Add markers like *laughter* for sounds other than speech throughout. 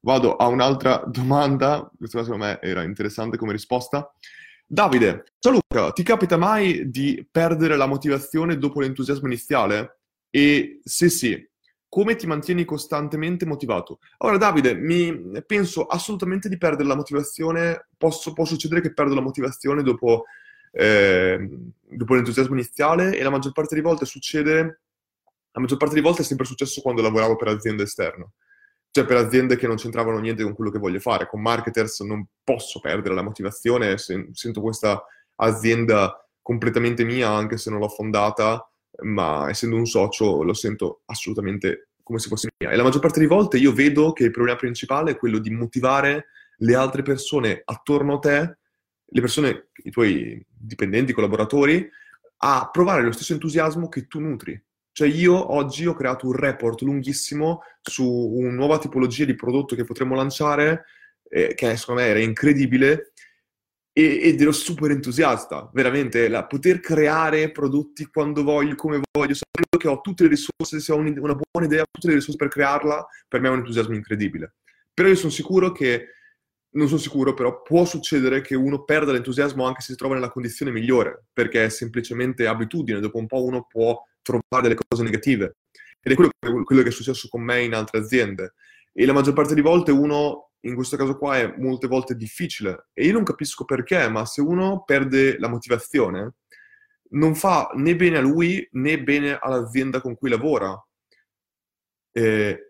vado a un'altra domanda, questa secondo me era interessante come risposta. Davide, ciao Luca, ti capita mai di perdere la motivazione dopo l'entusiasmo iniziale? E se sì, come ti mantieni costantemente motivato? Allora, Davide, mi penso assolutamente di perdere la motivazione. Posso, può succedere che perdo la motivazione dopo, eh, dopo l'entusiasmo iniziale e la maggior parte delle volte succede, la maggior parte delle volte è sempre successo quando lavoravo per aziende esterne. Cioè per aziende che non c'entravano niente con quello che voglio fare. Con marketers non posso perdere la motivazione, sento questa azienda completamente mia, anche se non l'ho fondata, ma essendo un socio lo sento assolutamente come se fosse mia. E la maggior parte delle volte io vedo che il problema principale è quello di motivare le altre persone attorno a te, le persone, i tuoi dipendenti, collaboratori, a provare lo stesso entusiasmo che tu nutri. Cioè io oggi ho creato un report lunghissimo su una nuova tipologia di prodotto che potremmo lanciare, eh, che secondo me era incredibile, ed ero super entusiasta, veramente, la, poter creare prodotti quando voglio, come voglio, sapendo che ho tutte le risorse, se ho un, una buona idea, tutte le risorse per crearla, per me è un entusiasmo incredibile. Però io sono sicuro che, non sono sicuro, però può succedere che uno perda l'entusiasmo anche se si trova nella condizione migliore, perché è semplicemente abitudine, dopo un po' uno può trovare delle cose negative. Ed è quello, quello che è successo con me in altre aziende. E la maggior parte di volte uno in questo caso qua è molte volte difficile e io non capisco perché, ma se uno perde la motivazione, non fa né bene a lui né bene all'azienda con cui lavora. E...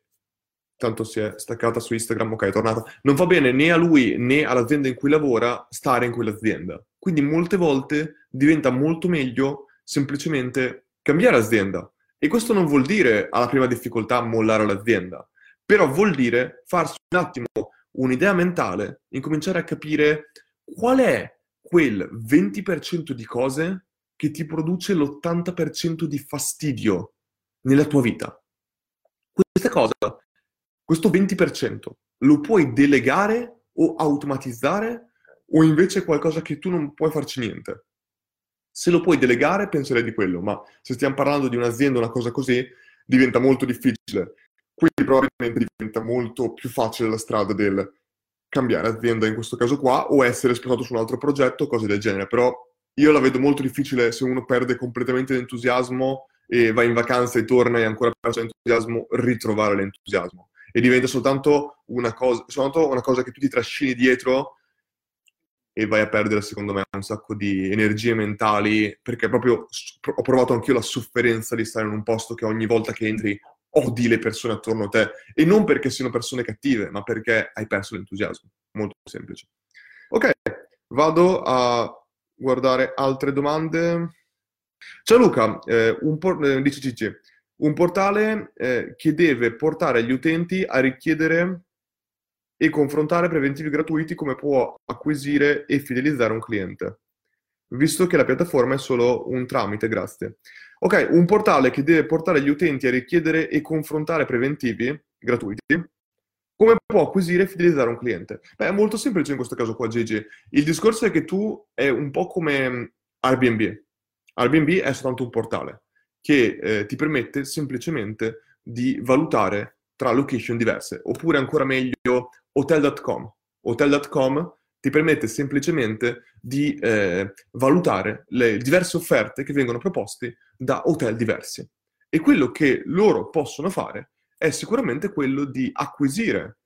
Tanto si è staccata su Instagram, ok, è tornata. Non fa bene né a lui né all'azienda in cui lavora stare in quell'azienda. Quindi molte volte diventa molto meglio semplicemente cambiare azienda. E questo non vuol dire alla prima difficoltà mollare l'azienda, però vuol dire farsi un attimo un'idea mentale, incominciare a capire qual è quel 20% di cose che ti produce l'80% di fastidio nella tua vita. Questa cosa, questo 20%, lo puoi delegare o automatizzare o invece è qualcosa che tu non puoi farci niente. Se lo puoi delegare, penserei di quello, ma se stiamo parlando di un'azienda, una cosa così, diventa molto difficile. Quindi probabilmente diventa molto più facile la strada del cambiare azienda in questo caso qua o essere spostato su un altro progetto, cose del genere. Però io la vedo molto difficile se uno perde completamente l'entusiasmo e va in vacanza e torna e ancora perso l'entusiasmo, ritrovare l'entusiasmo. E diventa soltanto una cosa, soltanto una cosa che tu ti trascini dietro e vai a perdere, secondo me, un sacco di energie mentali, perché proprio ho provato anch'io la sofferenza di stare in un posto che ogni volta che entri odi le persone attorno a te e non perché siano persone cattive, ma perché hai perso l'entusiasmo. Molto semplice. Ok, vado a guardare altre domande. Ciao Luca, eh, un por- eh, dice Cici, un portale eh, che deve portare gli utenti a richiedere e confrontare preventivi gratuiti come può acquisire e fidelizzare un cliente, visto che la piattaforma è solo un tramite, grazie. Ok, un portale che deve portare gli utenti a richiedere e confrontare preventivi gratuiti. Come può acquisire e fidelizzare un cliente? Beh, è molto semplice in questo caso qua, Gigi. Il discorso è che tu è un po' come Airbnb. Airbnb è soltanto un portale che eh, ti permette semplicemente di valutare tra location diverse, oppure ancora meglio hotel.com. Hotel.com ti permette semplicemente di eh, valutare le diverse offerte che vengono proposte da hotel diversi. E quello che loro possono fare è sicuramente quello di acquisire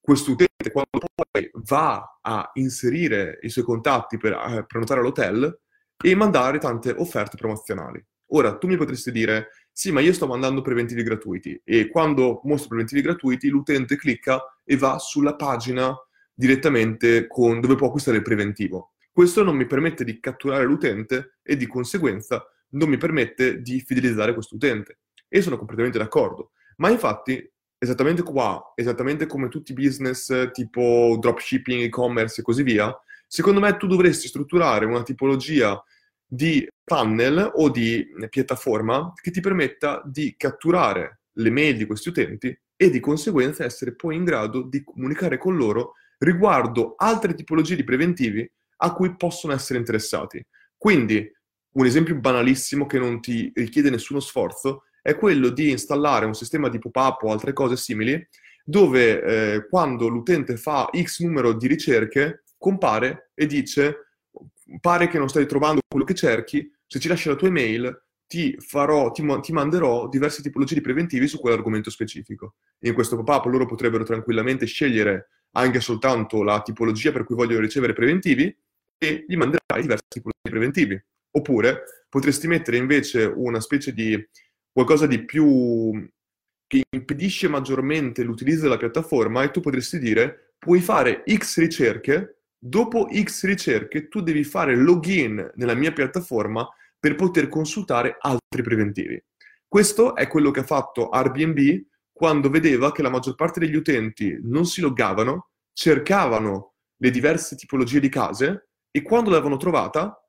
questo utente quando poi va a inserire i suoi contatti per eh, prenotare l'hotel e mandare tante offerte promozionali. Ora, tu mi potresti dire, sì, ma io sto mandando preventivi gratuiti e quando mostro preventivi gratuiti l'utente clicca e va sulla pagina direttamente con dove può acquistare il preventivo. Questo non mi permette di catturare l'utente e di conseguenza non mi permette di fidelizzare questo utente. E sono completamente d'accordo. Ma infatti, esattamente qua, esattamente come tutti i business tipo dropshipping, e-commerce e così via, secondo me tu dovresti strutturare una tipologia di funnel o di piattaforma che ti permetta di catturare le mail di questi utenti e di conseguenza essere poi in grado di comunicare con loro riguardo altre tipologie di preventivi a cui possono essere interessati. Quindi, un esempio banalissimo che non ti richiede nessuno sforzo è quello di installare un sistema di pop-up o altre cose simili dove eh, quando l'utente fa X numero di ricerche, compare e dice pare che non stai trovando quello che cerchi, se ci lasci la tua email ti, farò, ti, ti manderò diverse tipologie di preventivi su quell'argomento specifico. In questo pop-up loro potrebbero tranquillamente scegliere anche soltanto la tipologia per cui vogliono ricevere preventivi e gli manderai diverse tipologie di preventivi. Oppure potresti mettere invece una specie di qualcosa di più che impedisce maggiormente l'utilizzo della piattaforma e tu potresti dire puoi fare X ricerche, dopo X ricerche tu devi fare login nella mia piattaforma per poter consultare altri preventivi. Questo è quello che ha fatto Airbnb quando vedeva che la maggior parte degli utenti non si loggavano, cercavano le diverse tipologie di case e quando l'avevano trovata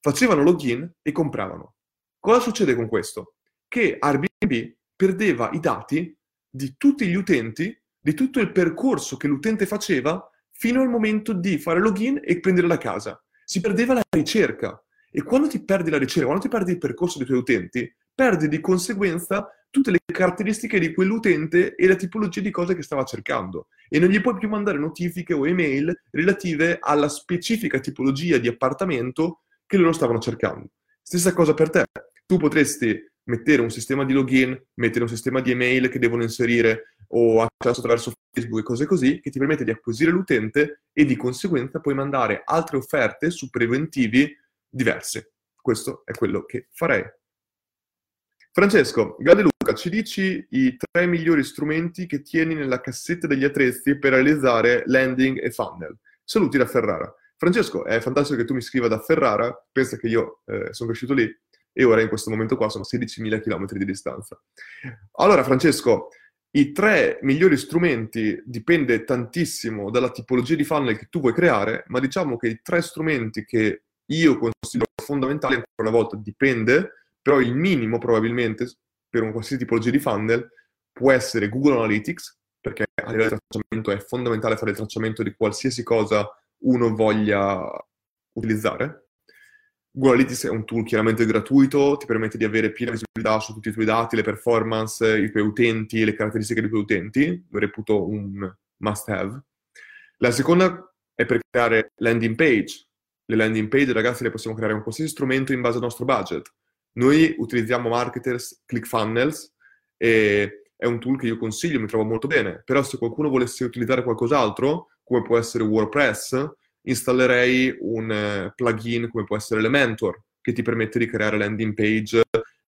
facevano login e compravano. Cosa succede con questo? Che Airbnb perdeva i dati di tutti gli utenti, di tutto il percorso che l'utente faceva fino al momento di fare login e prendere la casa. Si perdeva la ricerca. E quando ti perdi la ricerca, quando ti perdi il percorso dei tuoi utenti, perdi di conseguenza tutte le caratteristiche di quell'utente e la tipologia di cose che stava cercando. E non gli puoi più mandare notifiche o email relative alla specifica tipologia di appartamento che loro stavano cercando. Stessa cosa per te. Tu potresti mettere un sistema di login, mettere un sistema di email che devono inserire o accesso attraverso Facebook e cose così, che ti permette di acquisire l'utente e di conseguenza puoi mandare altre offerte su preventivi diversi. Questo è quello che farei. Francesco, Gade Luca, ci dici i tre migliori strumenti che tieni nella cassetta degli attrezzi per realizzare landing e funnel? Saluti da Ferrara. Francesco, è fantastico che tu mi scriva da Ferrara, pensa che io eh, sono cresciuto lì, e ora in questo momento qua sono 16.000 km di distanza. Allora, Francesco, i tre migliori strumenti dipende tantissimo dalla tipologia di funnel che tu vuoi creare, ma diciamo che i tre strumenti che io considero fondamentali, ancora una volta dipende, però il minimo probabilmente per un qualsiasi tipologia di funnel può essere Google Analytics, perché a livello di tracciamento è fondamentale fare il tracciamento di qualsiasi cosa uno voglia utilizzare, Google Analytics è un tool chiaramente gratuito, ti permette di avere piena visibilità su tutti i tuoi dati, le performance, i tuoi utenti, le caratteristiche dei tuoi utenti, lo reputo un must have. La seconda è per creare landing page. Le landing page, ragazzi, le possiamo creare con qualsiasi strumento in base al nostro budget. Noi utilizziamo Marketers ClickFunnels e è un tool che io consiglio, mi trovo molto bene. Però se qualcuno volesse utilizzare qualcos'altro, come può essere WordPress, installerei un eh, plugin come può essere Elementor, che ti permette di creare landing page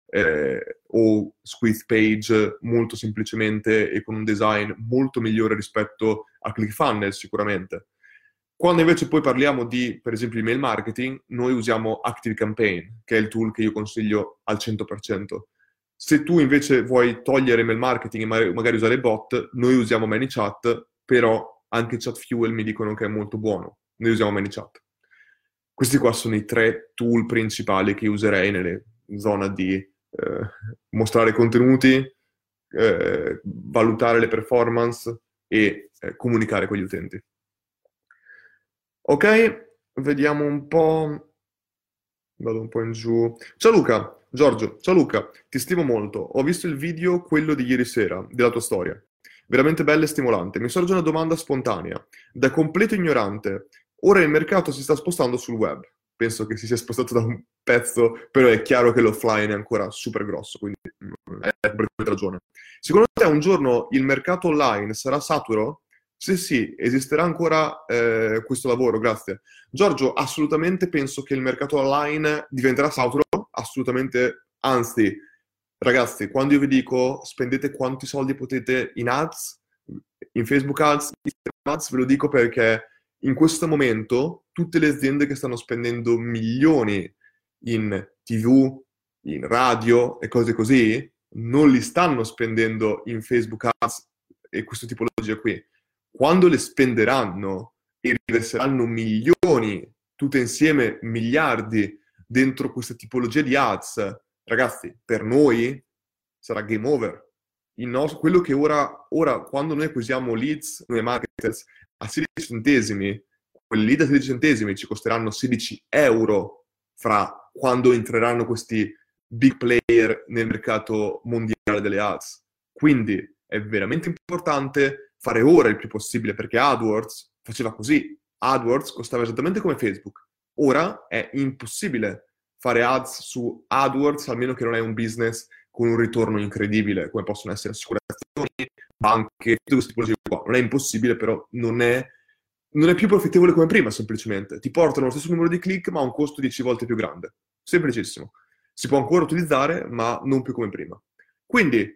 eh, o squeeze page molto semplicemente e con un design molto migliore rispetto a ClickFunnels sicuramente. Quando invece poi parliamo di, per esempio, email marketing, noi usiamo ActiveCampaign, che è il tool che io consiglio al 100%. Se tu invece vuoi togliere email marketing e magari usare bot, noi usiamo ManyChat, però anche ChatFuel mi dicono che è molto buono noi usiamo ManyChat. Questi qua sono i tre tool principali che userei nelle zone di eh, mostrare contenuti, eh, valutare le performance e eh, comunicare con gli utenti. Ok, vediamo un po'. Vado un po' in giù. Ciao Luca, Giorgio, ciao Luca, ti stimo molto. Ho visto il video, quello di ieri sera, della tua storia. Veramente bella e stimolante. Mi sorge una domanda spontanea. Da completo ignorante, Ora il mercato si sta spostando sul web. Penso che si sia spostato da un pezzo, però è chiaro che l'offline è ancora super grosso, quindi mm, è per questa ragione. Secondo te un giorno il mercato online sarà saturo? Sì, sì, esisterà ancora eh, questo lavoro, grazie. Giorgio, assolutamente penso che il mercato online diventerà saturo, assolutamente, anzi, ragazzi, quando io vi dico spendete quanti soldi potete in ads, in Facebook ads, in ads, ve lo dico perché in questo momento tutte le aziende che stanno spendendo milioni in tv, in radio e cose così, non li stanno spendendo in Facebook Ads e questa tipologia qui. Quando le spenderanno e riverseranno milioni, tutte insieme miliardi, dentro questa tipologia di ads, ragazzi, per noi sarà game over. Nostro, quello che ora, ora, quando noi acquisiamo leads, noi marketers, a 16 centesimi, quelli lì da 16 centesimi ci costeranno 16 euro fra quando entreranno questi big player nel mercato mondiale delle ads. Quindi è veramente importante fare ora il più possibile perché AdWords faceva così. AdWords costava esattamente come Facebook. Ora è impossibile fare ads su AdWords, almeno che non è un business con un ritorno incredibile, come possono essere assicurazioni, banche, tutte queste tipologie qua. Non è impossibile, però non è, non è più profittevole come prima, semplicemente. Ti portano lo stesso numero di click, ma a un costo 10 volte più grande. Semplicissimo. Si può ancora utilizzare, ma non più come prima. Quindi,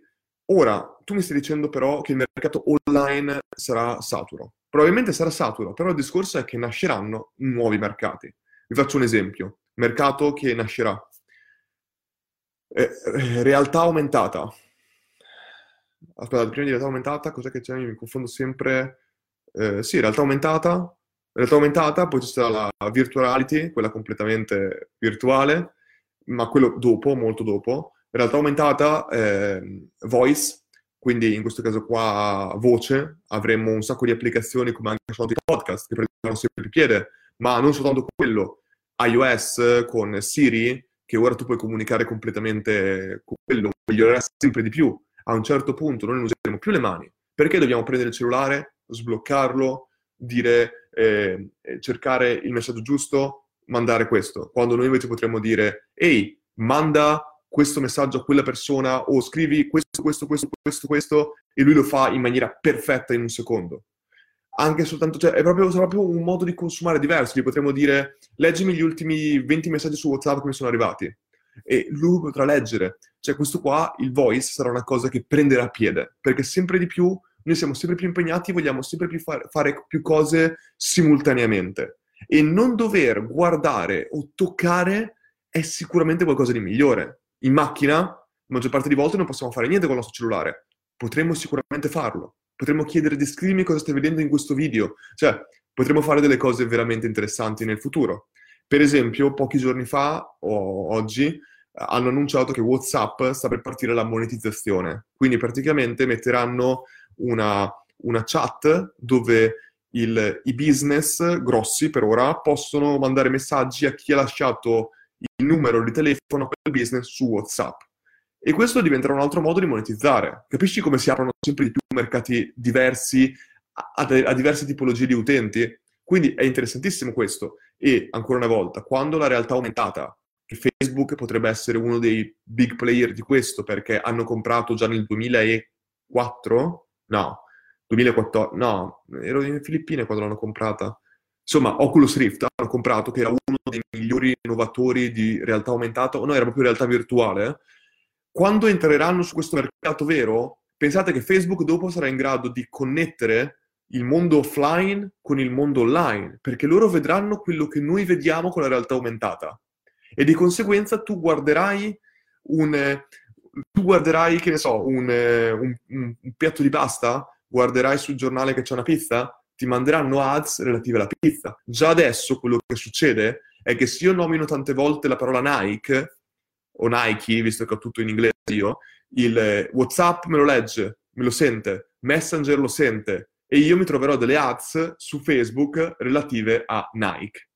ora, tu mi stai dicendo però che il mercato online sarà saturo. Probabilmente sarà saturo, però il discorso è che nasceranno nuovi mercati. Vi faccio un esempio. Mercato che nascerà. Eh, realtà aumentata. Aspetta, prima di realtà aumentata, cos'è che c'è? Mi confondo sempre. Eh, sì, realtà aumentata. Realtà aumentata, poi ci sarà la virtual reality, quella completamente virtuale, ma quello dopo, molto dopo. Realtà aumentata, eh, voice, quindi in questo caso qua voce, avremo un sacco di applicazioni come anche soldi podcast che prenderanno sempre piede, ma non soltanto quello, iOS con Siri, che ora tu puoi comunicare completamente con quello, migliorerà sempre di più. A un certo punto noi non useremo più le mani. Perché dobbiamo prendere il cellulare, sbloccarlo, dire, eh, cercare il messaggio giusto, mandare questo? Quando noi invece potremmo dire, ehi, manda questo messaggio a quella persona o scrivi questo, questo, questo, questo, questo e lui lo fa in maniera perfetta in un secondo anche soltanto, cioè, è proprio, sarà proprio un modo di consumare diverso. Gli potremmo dire, leggimi gli ultimi 20 messaggi su WhatsApp che mi sono arrivati. E lui potrà leggere. Cioè, questo qua, il voice, sarà una cosa che prenderà piede, perché sempre di più noi siamo sempre più impegnati, vogliamo sempre più fare, fare più cose simultaneamente. E non dover guardare o toccare è sicuramente qualcosa di migliore. In macchina, la maggior parte di volte non possiamo fare niente con il nostro cellulare. Potremmo sicuramente farlo potremmo chiedere descrivimi cosa stai vedendo in questo video, cioè potremmo fare delle cose veramente interessanti nel futuro. Per esempio, pochi giorni fa o oggi hanno annunciato che WhatsApp sta per partire la monetizzazione, quindi praticamente metteranno una, una chat dove il, i business grossi per ora possono mandare messaggi a chi ha lasciato il numero di telefono per il business su WhatsApp. E questo diventerà un altro modo di monetizzare. Capisci come si aprono sempre di più mercati diversi a, a, diverse tipologie di utenti? Quindi è interessantissimo questo. E ancora una volta, quando la realtà aumentata, che Facebook potrebbe essere uno dei big player di questo, perché hanno comprato già nel 2004? No, 2014, no, ero in Filippine quando l'hanno comprata. Insomma, Oculus Rift hanno comprato, che era uno dei migliori innovatori di realtà aumentata, o no, era proprio realtà virtuale, quando entreranno su questo mercato vero, pensate che Facebook dopo sarà in grado di connettere il mondo offline con il mondo online, perché loro vedranno quello che noi vediamo con la realtà aumentata. E di conseguenza tu guarderai un, tu guarderai, che ne so, un, un, un piatto di pasta, guarderai sul giornale che c'è una pizza, ti manderanno ads relative alla pizza. Già adesso quello che succede è che se io nomino tante volte la parola Nike, o Nike, visto che ho tutto in inglese io, il eh, WhatsApp me lo legge, me lo sente, Messenger lo sente e io mi troverò delle ads su Facebook relative a Nike.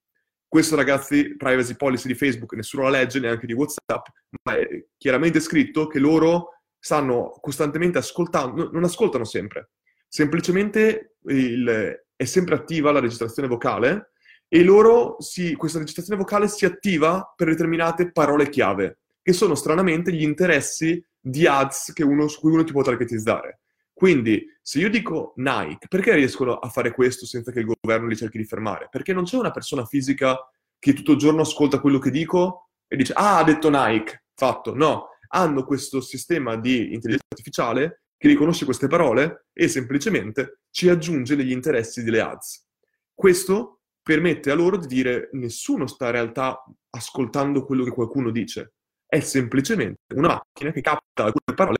Questo, ragazzi, privacy policy di Facebook, nessuno la legge, neanche di WhatsApp, ma è chiaramente scritto che loro stanno costantemente ascoltando, non ascoltano sempre, semplicemente il, è sempre attiva la registrazione vocale e loro si, questa registrazione vocale si attiva per determinate parole chiave che sono stranamente gli interessi di ads uno, su cui uno ti può targetizzare. Quindi, se io dico Nike, perché riescono a fare questo senza che il governo li cerchi di fermare? Perché non c'è una persona fisica che tutto il giorno ascolta quello che dico e dice, ah, ha detto Nike, fatto. No, hanno questo sistema di intelligenza artificiale che riconosce queste parole e semplicemente ci aggiunge degli interessi delle ads. Questo permette a loro di dire nessuno sta in realtà ascoltando quello che qualcuno dice è semplicemente una macchina che capta alcune parole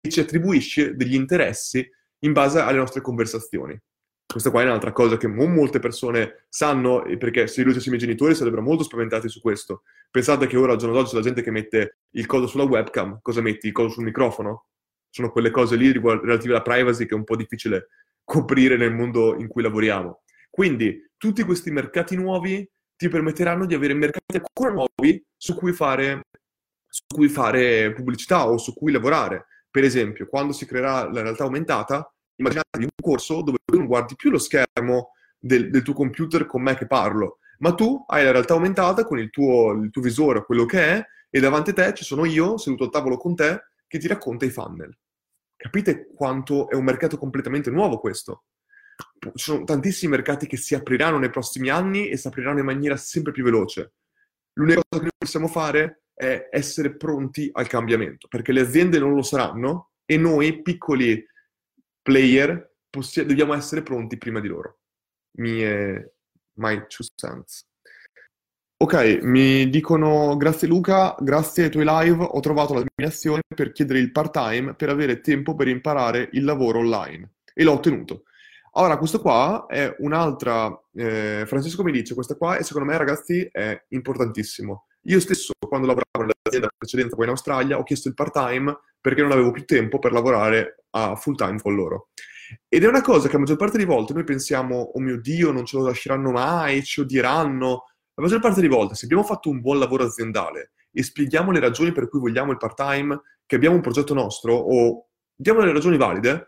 e ci attribuisce degli interessi in base alle nostre conversazioni. Questa qua è un'altra cosa che non molte persone sanno, perché se io dicessi ai miei genitori sarebbero molto spaventati su questo. Pensate che ora, al giorno d'oggi, c'è la gente che mette il coso sulla webcam, cosa metti? Il coso sul microfono? Sono quelle cose lì relative alla privacy che è un po' difficile coprire nel mondo in cui lavoriamo. Quindi, tutti questi mercati nuovi ti permetteranno di avere mercati ancora nuovi su cui fare su cui fare pubblicità o su cui lavorare. Per esempio, quando si creerà la realtà aumentata, immaginatevi un corso dove tu non guardi più lo schermo del, del, tuo computer con me che parlo, ma tu hai la realtà aumentata con il tuo, il tuo visore, quello che è, e davanti a te ci sono io, seduto al tavolo con te, che ti racconta i funnel. Capite quanto è un mercato completamente nuovo questo? Ci sono tantissimi mercati che si apriranno nei prossimi anni e si apriranno in maniera sempre più veloce. L'unica cosa che noi possiamo fare è essere pronti al cambiamento, perché le aziende non lo saranno e noi, piccoli player, possi- dobbiamo essere pronti prima di loro. Mie, my two cents. Ok, mi dicono grazie Luca, grazie ai tuoi live ho trovato la dominazione per chiedere il part-time per avere tempo per imparare il lavoro online e l'ho ottenuto. Ora, questo qua è un'altra, eh, Francesco mi dice, questa qua e secondo me ragazzi è importantissimo. Io stesso quando lavoravo nell'azienda precedente qua in Australia ho chiesto il part-time perché non avevo più tempo per lavorare a full-time con loro. Ed è una cosa che la maggior parte delle volte noi pensiamo, oh mio Dio, non ce lo lasceranno mai, ci odieranno, la maggior parte delle volte, se abbiamo fatto un buon lavoro aziendale e spieghiamo le ragioni per cui vogliamo il part-time, che abbiamo un progetto nostro, o diamo delle ragioni valide,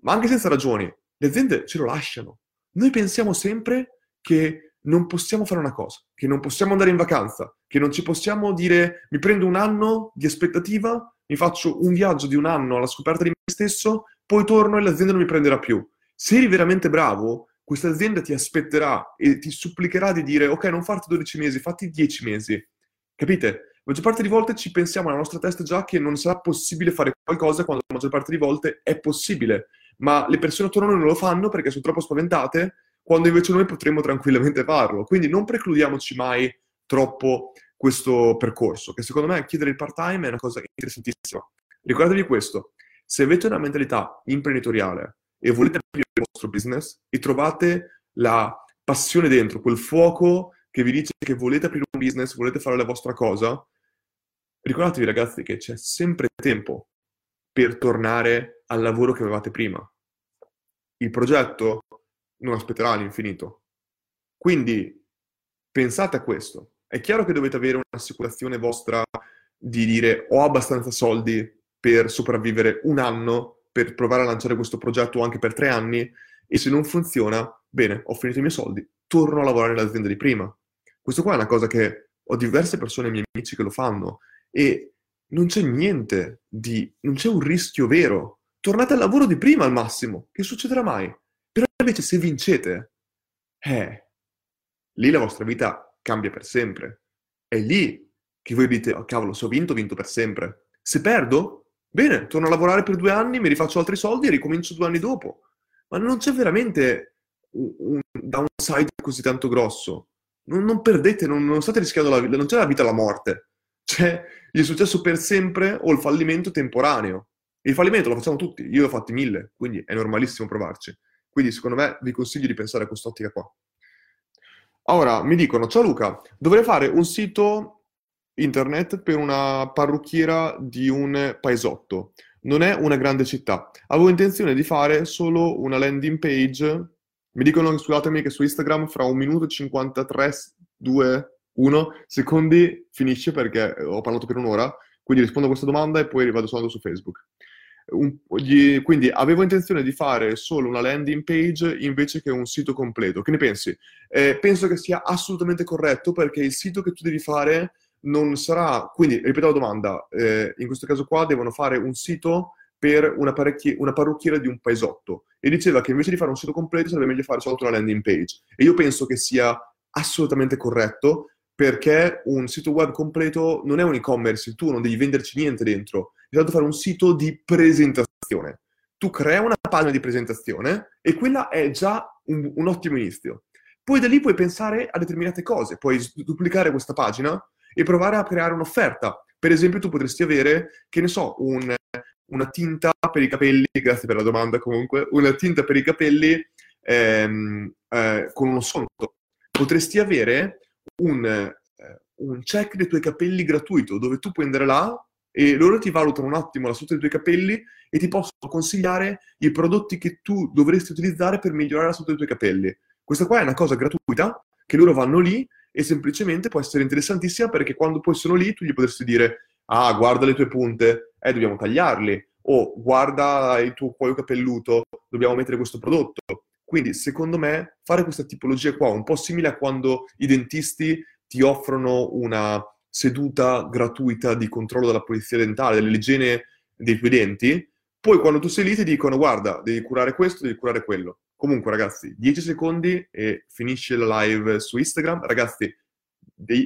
ma anche senza ragioni, le aziende ce lo lasciano. Noi pensiamo sempre che non possiamo fare una cosa, che non possiamo andare in vacanza, che non ci possiamo dire mi prendo un anno di aspettativa, mi faccio un viaggio di un anno alla scoperta di me stesso, poi torno e l'azienda non mi prenderà più. Se eri veramente bravo, questa azienda ti aspetterà e ti supplicherà di dire ok, non farti 12 mesi, fatti 10 mesi. Capite? La maggior parte di volte ci pensiamo nella nostra testa già che non sarà possibile fare qualcosa quando la maggior parte di volte è possibile, ma le persone attorno a noi non lo fanno perché sono troppo spaventate, quando invece noi potremmo tranquillamente farlo. Quindi non precludiamoci mai troppo questo percorso, che secondo me chiedere il part-time è una cosa interessantissima. Ricordatevi questo, se avete una mentalità imprenditoriale e volete aprire il vostro business e trovate la passione dentro, quel fuoco che vi dice che volete aprire un business, volete fare la vostra cosa, ricordatevi ragazzi che c'è sempre tempo per tornare al lavoro che avevate prima. Il progetto non aspetterà all'infinito. Quindi pensate a questo. È chiaro che dovete avere un'assicurazione vostra di dire ho abbastanza soldi per sopravvivere un anno per provare a lanciare questo progetto anche per tre anni e se non funziona, bene, ho finito i miei soldi, torno a lavorare nell'azienda di prima. Questo qua è una cosa che ho diverse persone, miei amici, che lo fanno e non c'è niente di... non c'è un rischio vero. Tornate al lavoro di prima al massimo, che succederà mai? Però invece se vincete, eh, lì la vostra vita cambia per sempre. È lì che voi dite, oh cavolo, se ho vinto, ho vinto per sempre. Se perdo, Bene, torno a lavorare per due anni, mi rifaccio altri soldi e ricomincio due anni dopo. Ma non c'è veramente un, downside così tanto grosso. Non, non perdete, non, non, state rischiando la vita, non c'è la vita e la morte. C'è il successo per sempre o il fallimento temporaneo. Il fallimento lo facciamo tutti, io l'ho fatti mille, quindi è normalissimo provarci. Quindi secondo me vi consiglio di pensare a quest'ottica qua. Ora mi dicono, ciao Luca, dovrei fare un sito internet per una parrucchiera di un paesotto. Non è una grande città. Avevo intenzione di fare solo una landing page. Mi dicono, scusatemi, che su Instagram fra un minuto e 53, 2, 1 secondi finisce perché ho parlato per un'ora. Quindi rispondo a questa domanda e poi vado solo su Facebook. Un, gli, quindi avevo intenzione di fare solo una landing page invece che un sito completo. Che ne pensi? Eh, penso che sia assolutamente corretto perché il sito che tu devi fare non sarà, quindi ripeto la domanda, eh, in questo caso qua devono fare un sito per una, una, parrucchiera di un paesotto e diceva che invece di fare un sito completo sarebbe meglio fare soltanto una landing page e io penso che sia assolutamente corretto perché un sito web completo non è un e-commerce, tu non devi venderci niente dentro, devi fare un sito di presentazione. Tu crea una pagina di presentazione e quella è già un, un ottimo inizio. Poi da lì puoi pensare a determinate cose, puoi duplicare questa pagina e provare a creare un'offerta. Per esempio, tu potresti avere, che ne so, un, una tinta per i capelli, grazie per la domanda comunque, una tinta per i capelli ehm, eh, con uno sconto. Potresti avere un, eh, un check dei tuoi capelli gratuito, dove tu puoi andare là e loro ti valutano un attimo la salute dei tuoi capelli e ti possono consigliare i prodotti che tu dovresti utilizzare per migliorare la salute dei tuoi capelli. Questa qua è una cosa gratuita che loro vanno lì e semplicemente può essere interessantissima perché quando poi sono lì tu gli potresti dire ah guarda le tue punte, eh dobbiamo tagliarli oh, guarda il tuo cuoio capelluto, dobbiamo mettere questo prodotto. Quindi, secondo me, fare questa tipologia qua, un po' simile a quando i dentisti ti offrono una seduta gratuita di controllo della polizia dentale, dell'igiene dei tuoi denti, poi quando tu sei lì ti dicono guarda, devi curare questo, devi curare quello. Comunque ragazzi, 10 secondi e finisce la live su Instagram. Ragazzi,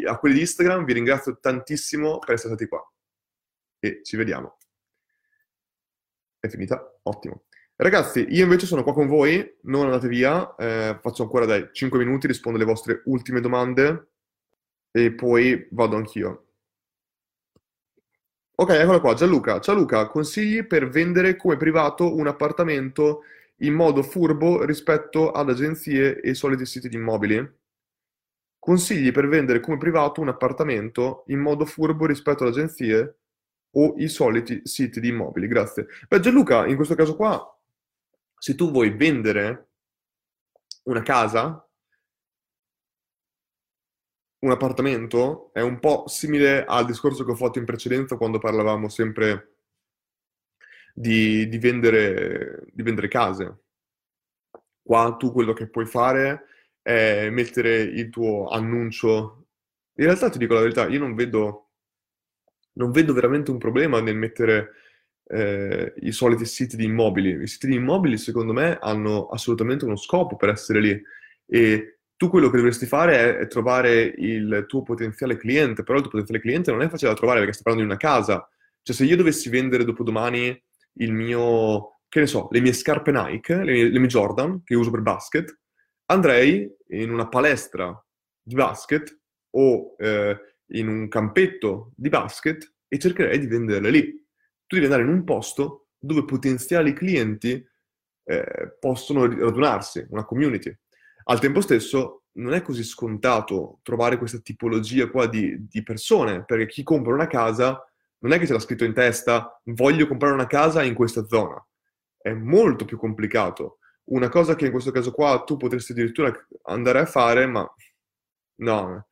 a quelli di Instagram vi ringrazio tantissimo per essere stati qua. E ci vediamo. È finita? Ottimo. Ragazzi, io invece sono qua con voi, non andate via, eh, faccio ancora dai 5 minuti, rispondo alle vostre ultime domande e poi vado anch'io. Ok, eccola qua, Gianluca. Ciao Luca, consigli per vendere come privato un appartamento in modo furbo rispetto ad agenzie e soliti siti di immobili? Consigli per vendere come privato un appartamento in modo furbo rispetto ad agenzie o i soliti siti di immobili? Grazie. Beh, Gianluca, in questo caso qua, se tu vuoi vendere una casa, un appartamento, è un po' simile al discorso che ho fatto in precedenza quando parlavamo sempre di, di, vendere, di vendere case. Qua tu quello che puoi fare è mettere il tuo annuncio. In realtà ti dico la verità, io non vedo, non vedo veramente un problema nel mettere eh, i soliti siti di immobili. I siti di immobili, secondo me, hanno assolutamente uno scopo per essere lì. E tu quello che dovresti fare è, trovare il tuo potenziale cliente, però il tuo potenziale cliente non è facile da trovare perché stai parlando di una casa. Cioè, se io dovessi vendere dopodomani il mio, che ne so, le mie scarpe Nike, le mie, le mie Jordan, che uso per basket, andrei in una palestra di basket o eh, in un campetto di basket e cercherei di venderle lì. Tu devi andare in un posto dove potenziali clienti eh, possono radunarsi, una community. Al tempo stesso non è così scontato trovare questa tipologia qua di, di persone, perché chi compra una casa non è che ce l'ha scritto in testa voglio comprare una casa in questa zona. È molto più complicato. Una cosa che in questo caso qua tu potresti addirittura andare a fare, ma no,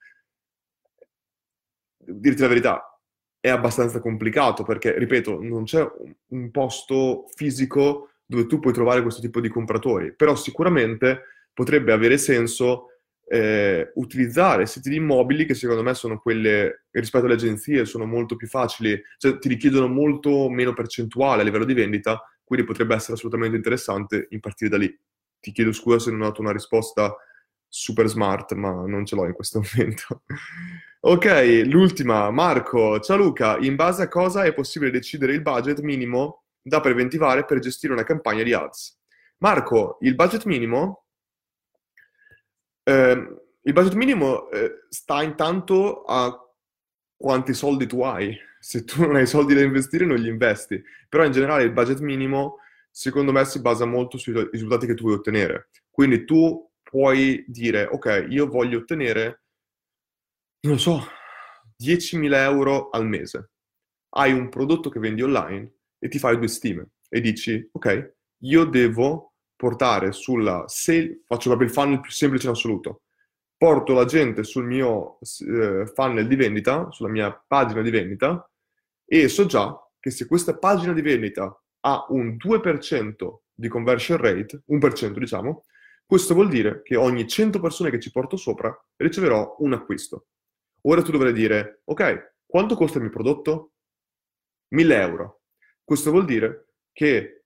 dirti la verità, è abbastanza complicato perché, ripeto, non c'è un posto fisico dove tu puoi trovare questo tipo di compratori, però sicuramente potrebbe avere senso eh, utilizzare siti di immobili che secondo me sono quelle, rispetto alle agenzie, sono molto più facili, cioè ti richiedono molto meno percentuale a livello di vendita, quindi potrebbe essere assolutamente interessante impartire da lì. Ti chiedo scusa se non ho dato una risposta super smart, ma non ce l'ho in questo *laughs* momento. ok, l'ultima, Marco. Ciao Luca, in base a cosa è possibile decidere il budget minimo da preventivare per gestire una campagna di ads? Marco, il budget minimo eh, il budget minimo eh, sta intanto a quanti soldi tu hai. Se tu non hai soldi da investire, non li investi. Però in generale il budget minimo, secondo me, si basa molto sui risultati che tu vuoi ottenere. Quindi tu puoi dire, ok, io voglio ottenere, non so, 10.000 euro al mese. Hai un prodotto che vendi online e ti fai due stime e dici, ok, io devo portare sulla, se faccio proprio il funnel più semplice in assoluto, porto la gente sul mio eh, funnel di vendita, sulla mia pagina di vendita, e so già che se questa pagina di vendita ha un 2% di conversion rate, 1% diciamo, questo vuol dire che ogni 100 persone che ci porto sopra riceverò un acquisto. Ora tu dovrai dire, ok, quanto costa il mio prodotto? 1000 euro. Questo vuol dire che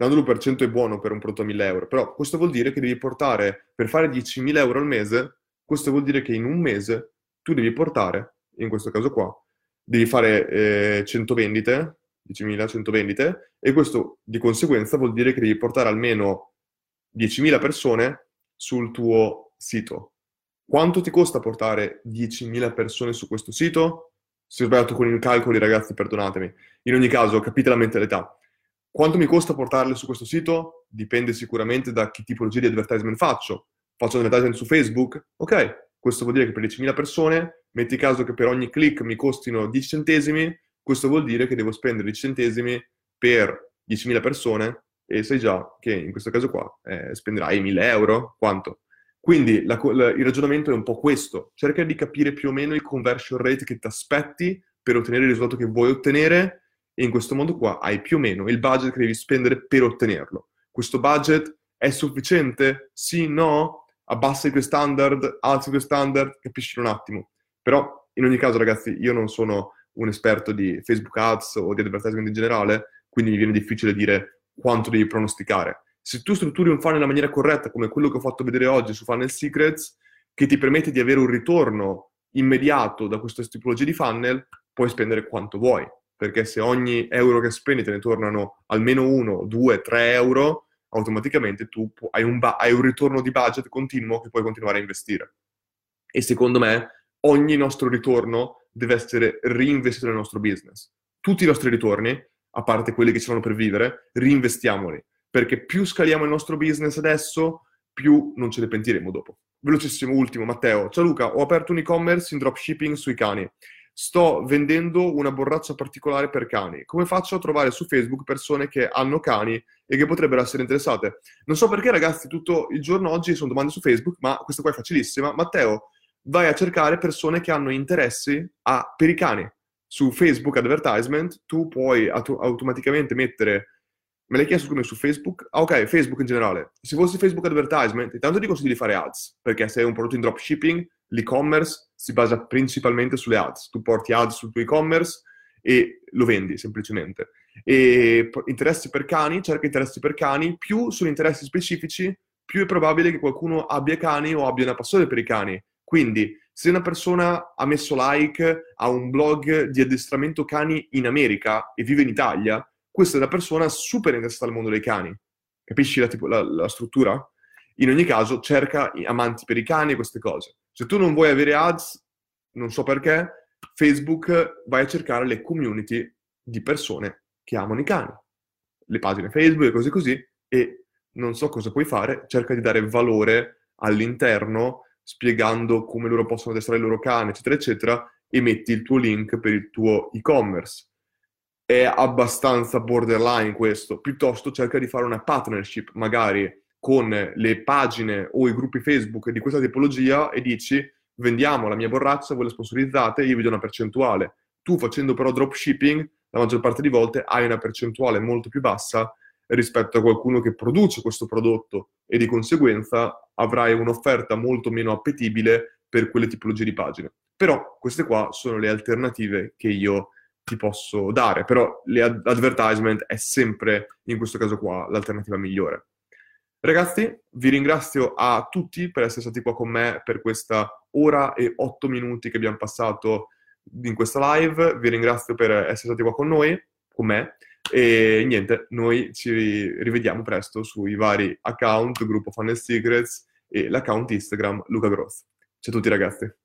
dando l'1% è buono per un prodotto a 1000 euro, però questo vuol dire che devi portare, per fare 10.000 euro al mese, questo vuol dire che in un mese tu devi portare, in questo caso qua, devi fare eh, 100 vendite, 10.000, 100 vendite, e questo di conseguenza vuol dire che devi portare almeno 10.000 persone sul tuo sito. Quanto ti costa portare 10.000 persone su questo sito? Se ho sbagliato con i calcoli, ragazzi, perdonatemi. In ogni caso, capite la mentalità. Quanto mi costa portarle su questo sito? Dipende sicuramente da che tipologia di advertisement faccio. Faccio un advertisement su Facebook? Ok, questo vuol dire che per 10.000 persone, metti caso che per ogni click mi costino 10 centesimi, questo vuol dire che devo spendere 10 centesimi per 10.000 persone e sai già che in questo caso qua eh, spenderai 1.000 euro, quanto? Quindi la, la, il ragionamento è un po' questo, cerca di capire più o meno il conversion rate che ti aspetti per ottenere il risultato che vuoi ottenere e in questo modo qua hai più o meno il budget che devi spendere per ottenerlo. Questo budget è sufficiente? Sì, no? Abbassa i tuoi standard, alza i tuoi standard, capisci un attimo. Però in ogni caso ragazzi io non sono un esperto di Facebook Ads o di advertising in generale, quindi mi viene difficile dire quanto devi pronosticare. Se tu strutturi un funnel nella maniera corretta, come quello che ho fatto vedere oggi su Funnel Secrets, che ti permette di avere un ritorno immediato da questa tipologia di funnel, puoi spendere quanto vuoi. Perché se ogni euro che spendi te ne tornano almeno uno, due, tre euro, automaticamente tu hai un, ba- hai un ritorno di budget continuo che puoi continuare a investire. E secondo me ogni nostro ritorno deve essere reinvestito nel nostro business. Tutti i nostri ritorni, a parte quelli che ci sono per vivere, reinvestiamoli. Perché più scaliamo il nostro business adesso, più non ce ne pentiremo dopo. Velocissimo, ultimo, Matteo. Ciao Luca, ho aperto un e-commerce in dropshipping sui cani. Sto vendendo una borraccia particolare per cani. Come faccio a trovare su Facebook persone che hanno cani e che potrebbero essere interessate? Non so perché, ragazzi, tutto il giorno oggi sono domande su Facebook, ma questa qua è facilissima. Matteo, vai a cercare persone che hanno interessi a, per i cani. Su Facebook Advertisement tu puoi auto- automaticamente mettere Me l'hai chiesto come su Facebook? Ah, ok, Facebook in generale. Se fosse Facebook Advertisement, intanto ti consiglio di fare ads, perché se hai un prodotto in dropshipping, l'e-commerce si basa principalmente sulle ads. Tu porti ads sul tuo e-commerce e lo vendi semplicemente. E interessi per cani, cerca interessi per cani, più sono interessi specifici, più è probabile che qualcuno abbia cani o abbia una passione per i cani. Quindi, se una persona ha messo like a un blog di addestramento cani in America e vive in Italia, questa è una persona super interessata al mondo dei cani. Capisci la, tipo, la, la struttura? In ogni caso, cerca amanti per i cani e queste cose. Se tu non vuoi avere ads, non so perché, Facebook vai a cercare le community di persone che amano i cani. Le pagine Facebook e cose così. E non so cosa puoi fare, cerca di dare valore all'interno spiegando come loro possono addestrare il loro cane, eccetera, eccetera, e metti il tuo link per il tuo e-commerce. È abbastanza borderline questo, piuttosto cerca di fare una partnership, magari con le pagine o i gruppi Facebook di questa tipologia e dici vendiamo la mia borraccia, voi le sponsorizzate, io vi do una percentuale. Tu facendo però dropshipping, la maggior parte di volte hai una percentuale molto più bassa rispetto a qualcuno che produce questo prodotto e di conseguenza avrai un'offerta molto meno appetibile per quelle tipologie di pagine. Però queste qua sono le alternative che io ti posso dare, però l'advertisement è sempre, in questo caso qua, l'alternativa migliore. Ragazzi, vi ringrazio a tutti per essere stati qua con me per questa ora e otto minuti che abbiamo passato in questa live. Vi ringrazio per essere stati qua con noi, con me. E niente, noi ci rivediamo presto sui vari account, gruppo Funnel Secrets e l'account Instagram Luca Gross. Ciao a tutti ragazzi.